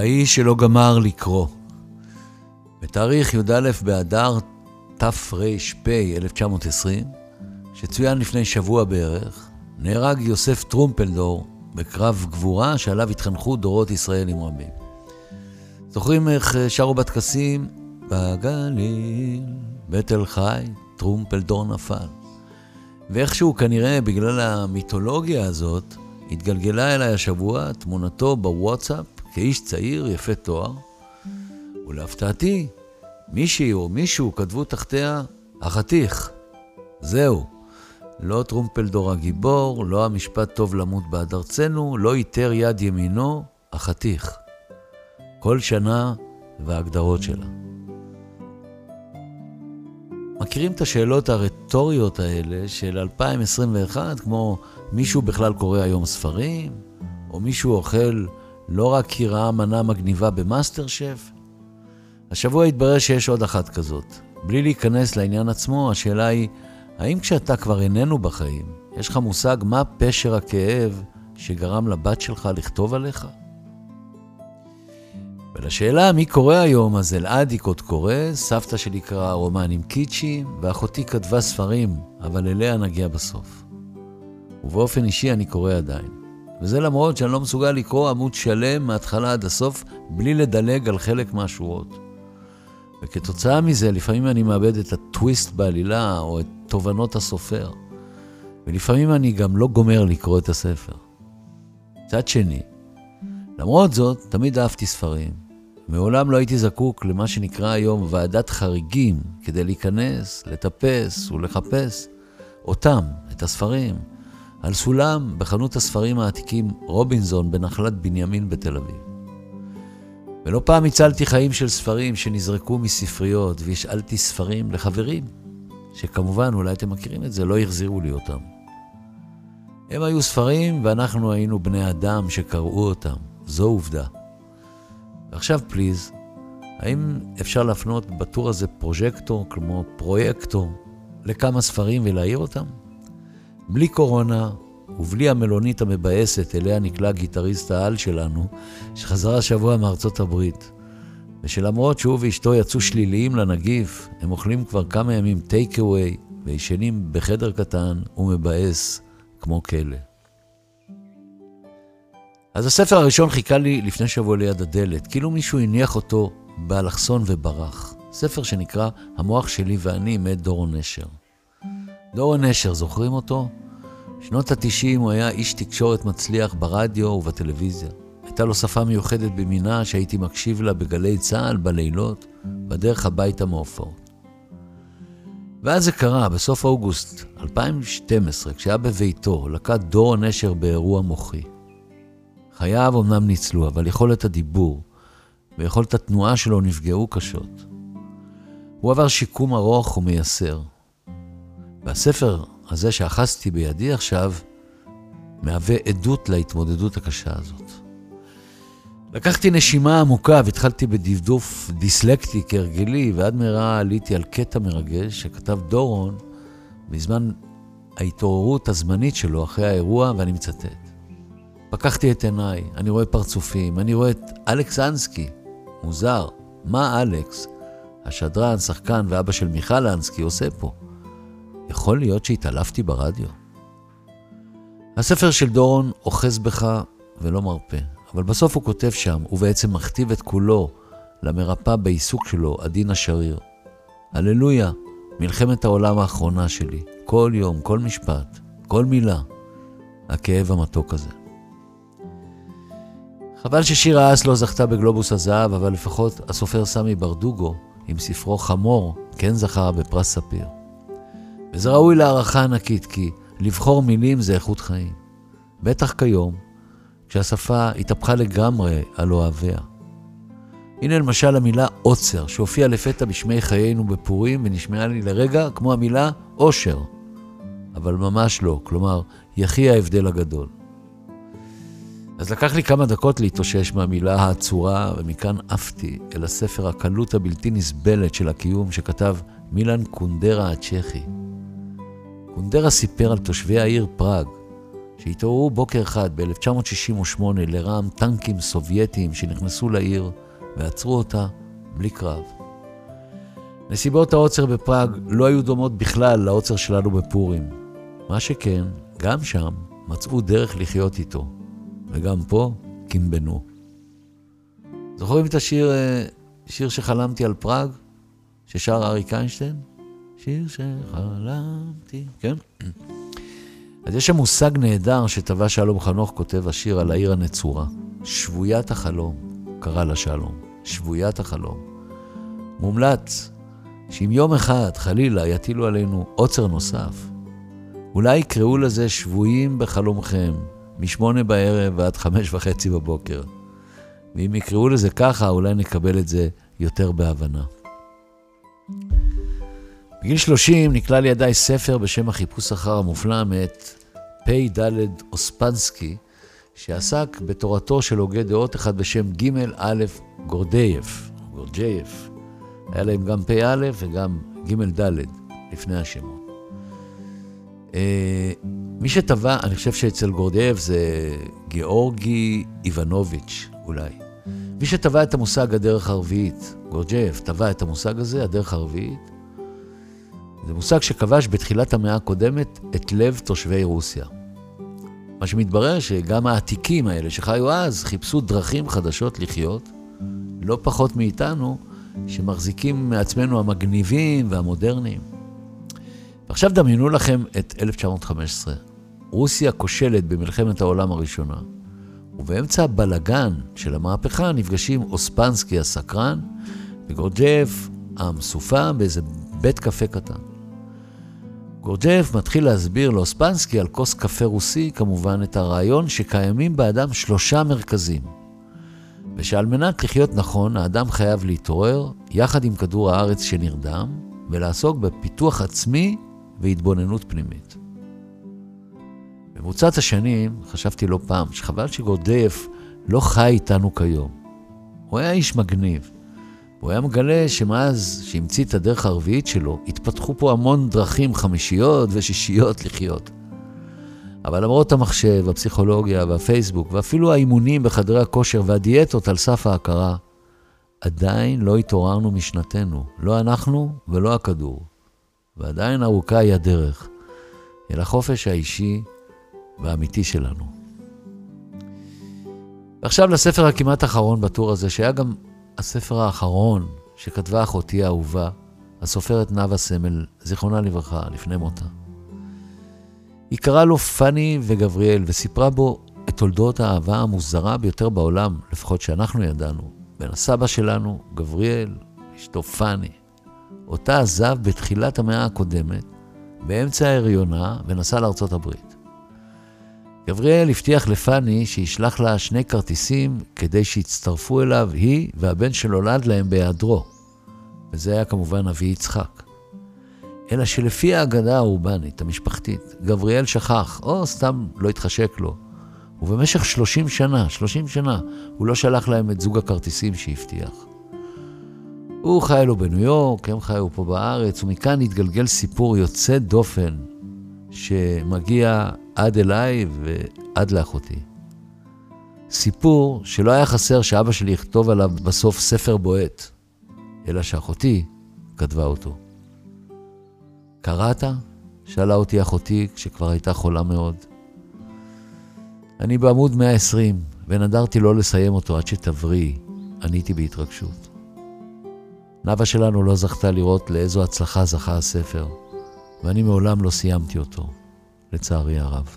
האיש שלא גמר לקרוא. בתאריך י"א באדר תר"פ 1920, שצוין לפני שבוע בערך, נהרג יוסף טרומפלדור בקרב גבורה שעליו התחנכו דורות ישראלים רבים. זוכרים איך שרו בטקסים? בגליל, בתל חי, טרומפלדור נפל. ואיכשהו כנראה בגלל המיתולוגיה הזאת, התגלגלה אליי השבוע תמונתו בוואטסאפ כאיש צעיר יפה תואר, ולהפתעתי, מישהי או מישהו כתבו תחתיה, החתיך. זהו. לא טרומפלדור הגיבור, לא המשפט טוב למות בעד ארצנו, לא איתר יד ימינו, החתיך. כל שנה וההגדרות שלה. מכירים את השאלות הרטוריות האלה של 2021, כמו מישהו בכלל קורא היום ספרים, או מישהו אוכל לא רק כי ראה מנה מגניבה במאסטר שף? השבוע התברר שיש עוד אחת כזאת. בלי להיכנס לעניין עצמו, השאלה היא, האם כשאתה כבר איננו בחיים, יש לך מושג מה פשר הכאב שגרם לבת שלך לכתוב עליך? ולשאלה מי קורא היום, אז אלעד עוד קורא, סבתא שלי קראה רומנים קיצ'י, ואחותי כתבה ספרים, אבל אליה נגיע בסוף. ובאופן אישי אני קורא עדיין. וזה למרות שאני לא מסוגל לקרוא עמוד שלם מההתחלה עד הסוף, בלי לדלג על חלק מהשורות. וכתוצאה מזה, לפעמים אני מאבד את הטוויסט בעלילה, או את תובנות הסופר. ולפעמים אני גם לא גומר לקרוא את הספר. מצד שני, למרות זאת, תמיד אהבתי ספרים. מעולם לא הייתי זקוק למה שנקרא היום ועדת חריגים כדי להיכנס, לטפס ולחפש אותם, את הספרים, על סולם בחנות הספרים העתיקים רובינזון בנחלת בנימין בתל אביב. ולא פעם הצלתי חיים של ספרים שנזרקו מספריות והשאלתי ספרים לחברים, שכמובן, אולי אתם מכירים את זה, לא החזירו לי אותם. הם היו ספרים ואנחנו היינו בני אדם שקראו אותם. זו עובדה. ועכשיו פליז, האם אפשר להפנות בטור הזה פרוז'קטור, כמו פרויקטור, לכמה ספרים ולהעיר אותם? בלי קורונה ובלי המלונית המבאסת אליה נקלע גיטריסט העל שלנו, שחזר השבוע מארצות הברית, ושלמרות שהוא ואשתו יצאו שליליים לנגיף, הם אוכלים כבר כמה ימים טייק אווי וישנים בחדר קטן ומבאס כמו כלא. אז הספר הראשון חיכה לי לפני שבוע ליד הדלת, כאילו מישהו הניח אותו באלכסון וברח. ספר שנקרא המוח שלי ואני מאת דורון נשר. דורון נשר, זוכרים אותו? שנות התשעים הוא היה איש תקשורת מצליח ברדיו ובטלוויזיה. הייתה לו שפה מיוחדת במינה שהייתי מקשיב לה בגלי צה"ל בלילות, בדרך הביתה מהופעות. ואז זה קרה, בסוף אוגוסט 2012, כשהיה בביתו, לקט דורון נשר באירוע מוחי. חייו אמנם ניצלו, אבל יכולת הדיבור ויכולת התנועה שלו נפגעו קשות. הוא עבר שיקום ארוך ומייסר. והספר הזה שאחזתי בידי עכשיו, מהווה עדות להתמודדות הקשה הזאת. לקחתי נשימה עמוקה והתחלתי בדפדוף דיסלקטי כהרגלי, ועד מהרה עליתי על קטע מרגש שכתב דורון בזמן ההתעוררות הזמנית שלו אחרי האירוע, ואני מצטט: פקחתי את עיניי, אני רואה פרצופים, אני רואה את אלכס אנסקי. מוזר, מה אלכס, השדרן, שחקן ואבא של מיכל אנסקי, עושה פה? יכול להיות שהתעלפתי ברדיו? הספר של דורון אוחז בך ולא מרפה, אבל בסוף הוא כותב שם, ובעצם מכתיב את כולו למרפא בעיסוק שלו, עדין השריר. הללויה, מלחמת העולם האחרונה שלי. כל יום, כל משפט, כל מילה. הכאב המתוק הזה. חבל ששירה אס לא זכתה בגלובוס הזהב, אבל לפחות הסופר סמי ברדוגו, עם ספרו חמור, כן זכה בפרס ספיר. וזה ראוי להערכה ענקית, כי לבחור מילים זה איכות חיים. בטח כיום, כשהשפה התהפכה לגמרי על אוהביה. הנה למשל המילה עוצר, שהופיעה לפתע בשמי חיינו בפורים ונשמעה לי לרגע כמו המילה עושר. אבל ממש לא, כלומר, יחי ההבדל הגדול. אז לקח לי כמה דקות להתאושש מהמילה העצורה, ומכאן עפתי אל הספר הקלות הבלתי נסבלת של הקיום שכתב מילן קונדרה הצ'כי. קונדרה סיפר על תושבי העיר פראג, שהתעוררו בוקר אחד ב-1968 לרעם טנקים סובייטיים שנכנסו לעיר ועצרו אותה בלי קרב. נסיבות העוצר בפראג לא היו דומות בכלל לעוצר שלנו בפורים. מה שכן, גם שם מצאו דרך לחיות איתו, וגם פה קימבנו. זוכרים את השיר, אה, שיר שחלמתי על פראג, ששר אריק איינשטיין? שיר שחלמתי, כן? אז יש שם מושג נהדר שטבע שלום חנוך כותב השיר על העיר הנצורה. שבוית החלום, קרא לה שלום. שבוית החלום. מומלץ שאם יום אחד, חלילה, יטילו עלינו עוצר נוסף, אולי יקראו לזה שבויים בחלומכם, משמונה בערב ועד חמש וחצי בבוקר. ואם יקראו לזה ככה, אולי נקבל את זה יותר בהבנה. בגיל 30 נקלע לידיי ספר בשם החיפוש אחר המופלא מאת פ"ד אוספנסקי, שעסק בתורתו של הוגה דעות אחד בשם ג' א' גורדייף, גורג'ייף. היה להם גם פ"א וגם ג' ד' לפני השמות. אה, מי שטבע, אני חושב שאצל גורדייף זה גיאורגי איבנוביץ', אולי. מי שטבע את המושג הדרך הרביעית, גורג'ייף טבע את המושג הזה, הדרך הרביעית, זה מושג שכבש בתחילת המאה הקודמת את לב תושבי רוסיה. מה שמתברר שגם העתיקים האלה שחיו אז חיפשו דרכים חדשות לחיות, לא פחות מאיתנו, שמחזיקים מעצמנו המגניבים והמודרניים. ועכשיו דמיינו לכם את 1915. רוסיה כושלת במלחמת העולם הראשונה, ובאמצע הבלגן של המהפכה נפגשים אוספנסקי הסקרן וגורג'ייב המסופה באיזה בית קפה קטן. גורג'ייב מתחיל להסביר לאוספנסקי על כוס קפה רוסי, כמובן, את הרעיון שקיימים באדם שלושה מרכזים. ושעל מנת לחיות נכון, האדם חייב להתעורר יחד עם כדור הארץ שנרדם, ולעסוק בפיתוח עצמי והתבוננות פנימית. במרוצת השנים חשבתי לא פעם שחבל שגורדייף לא חי איתנו כיום. הוא היה איש מגניב. הוא היה מגלה שמאז שהמציא את הדרך הרביעית שלו, התפתחו פה המון דרכים חמישיות ושישיות לחיות. אבל למרות המחשב, הפסיכולוגיה והפייסבוק, ואפילו האימונים בחדרי הכושר והדיאטות על סף ההכרה, עדיין לא התעוררנו משנתנו, לא אנחנו ולא הכדור. ועדיין ארוכה היא הדרך אל החופש האישי והאמיתי שלנו. ועכשיו לספר הכמעט אחרון בטור הזה, שהיה גם הספר האחרון שכתבה אחותי האהובה, הסופרת נאוה סמל, זיכרונה לברכה, לפני מותה. היא קראה לו פאני וגבריאל, וסיפרה בו את תולדות האהבה המוזרה ביותר בעולם, לפחות שאנחנו ידענו, בין הסבא שלנו, גבריאל, אשתו פאני. אותה עזב בתחילת המאה הקודמת, באמצע ההריונה, ונסע לארצות הברית. גבריאל הבטיח לפאני שישלח לה שני כרטיסים כדי שיצטרפו אליו היא והבן שנולד להם בהיעדרו. וזה היה כמובן אבי יצחק. אלא שלפי האגדה האורבנית, המשפחתית, גבריאל שכח, או סתם לא התחשק לו. ובמשך 30 שנה, 30 שנה, הוא לא שלח להם את זוג הכרטיסים שהבטיח. הוא חי לו בניו יורק, הם חיו פה בארץ, ומכאן התגלגל סיפור יוצא דופן שמגיע עד אליי ועד לאחותי. סיפור שלא היה חסר שאבא שלי יכתוב עליו בסוף ספר בועט, אלא שאחותי כתבה אותו. קראת? שאלה אותי אחותי כשכבר הייתה חולה מאוד. אני בעמוד 120, ונדרתי לא לסיים אותו עד שתבריא, עניתי בהתרגשות. נאוה שלנו לא זכתה לראות לאיזו הצלחה זכה הספר, ואני מעולם לא סיימתי אותו, לצערי הרב.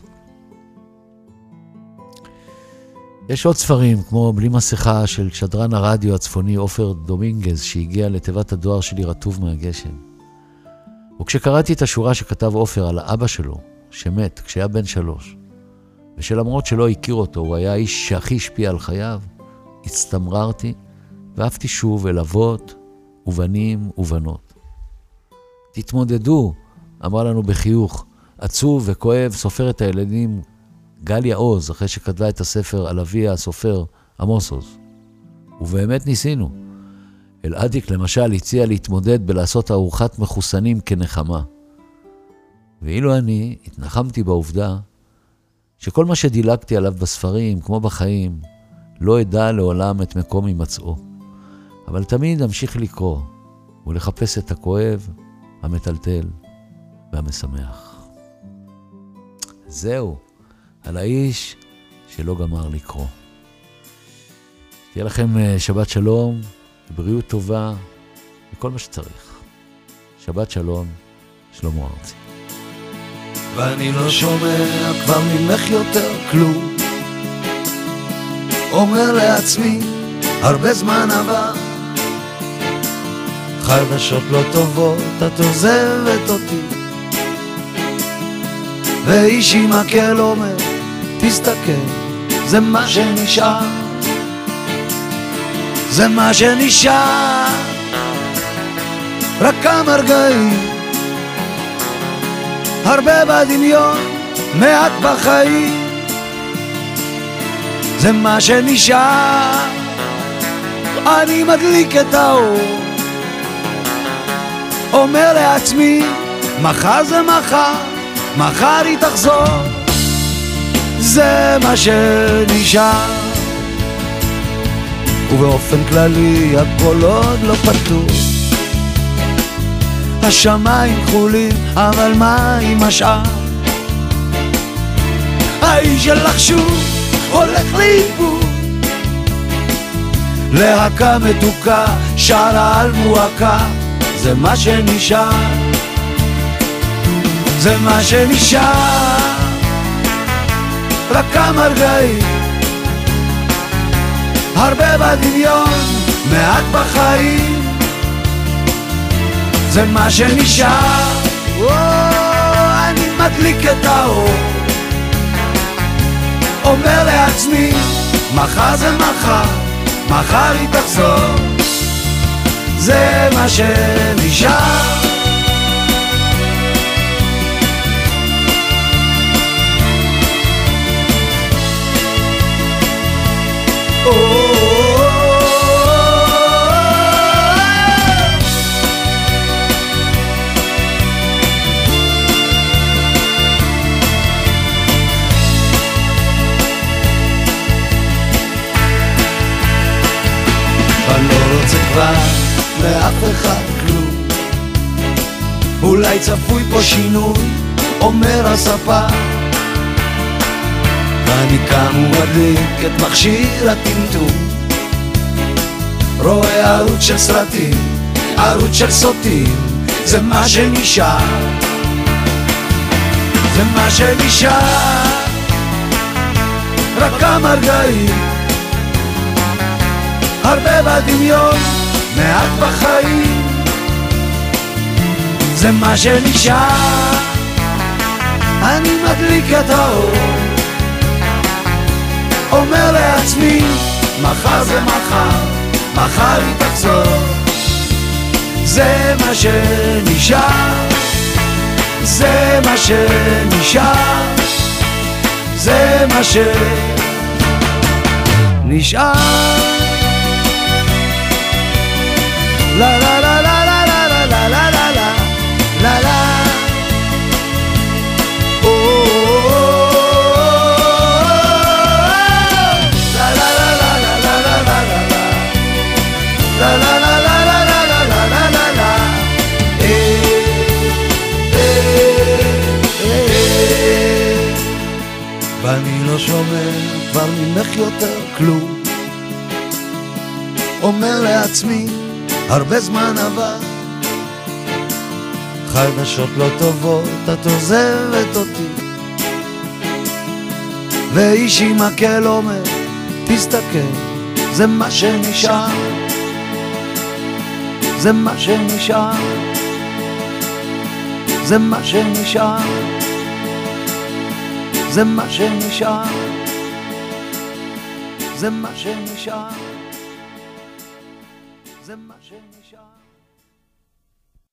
יש עוד ספרים, כמו בלי מסכה של שדרן הרדיו הצפוני עופר דומינגז, שהגיע לתיבת הדואר שלי רטוב מהגשם. וכשקראתי את השורה שכתב עופר על האבא שלו, שמת כשהיה בן שלוש, ושלמרות שלא הכיר אותו, הוא היה האיש שהכי השפיע על חייו, הצטמררתי ואהבתי שוב אל אבות ובנים ובנות. תתמודדו, אמרה לנו בחיוך, עצוב וכואב, סופרת הילדים גליה עוז, אחרי שכתבה את הספר על אביה הסופר עמוס עוז. ובאמת ניסינו. אלעדיק למשל הציע להתמודד בלעשות ארוחת מחוסנים כנחמה. ואילו אני התנחמתי בעובדה שכל מה שדילגתי עליו בספרים, כמו בחיים, לא אדע לעולם את מקום הימצאו. אבל תמיד אמשיך לקרוא ולחפש את הכואב, המטלטל והמשמח. זהו, על האיש שלא גמר לקרוא. תהיה לכם אה, שבת שלום, בריאות טובה וכל מה שצריך. שבת שלום, שלמה ארצי. ואני לא שומע כבר ממך יותר כלום אומר לעצמי, הרבה זמן עבר חדשות לא טובות, את עוזבת אותי ואיש עם מקל אומר, תסתכל, זה מה שנשאר. זה מה שנשאר. רק כמה רגעים. הרבה בדמיון, מעט בחיים. זה מה שנשאר. אני מדליק את האור. אומר לעצמי, מחר זה מחר, מחר היא תחזור. זה מה שנשאר. ובאופן כללי הכל עוד לא פתור. השמיים כחולים, אבל מה עם השאר? האיש שלך שוב הולך לאיבוד. להקה מתוקה, שרה על מועקה, זה מה שנשאר זה מה שנשאר. רק כמה רגעים. הרבה בדמיון, מעט בחיים. זה מה שנשאר, או, אני מדליק את האור. אומר לעצמי, מחר זה מחר, מחר היא תחזור. זה מה שנשאר כבר מאף אחד כלום. אולי צפוי פה שינוי, אומר הספר ואני קם ומדליק את מכשיר הטמטום. רואה ערוץ של סרטים, ערוץ של סוטים זה מה שנשאר. זה מה שנשאר. רק כמה רגעים. הרבה בדמיון מעט בחיים. זה מה שנשאר. אני מדליק את האור אומר לעצמי מחר זה מחר מחר היא תחזור. זה מה שנשאר זה מה שנשאר זה מה שנשאר לעצמי הרבה זמן עבר. חדשות לא טובות, את עוזבת אותי. ואיש עם מקל אומר, תסתכל, זה מה שנשאר. זה מה שנשאר. זה מה שנשאר. זה מה שנשאר. זה מה שנשאר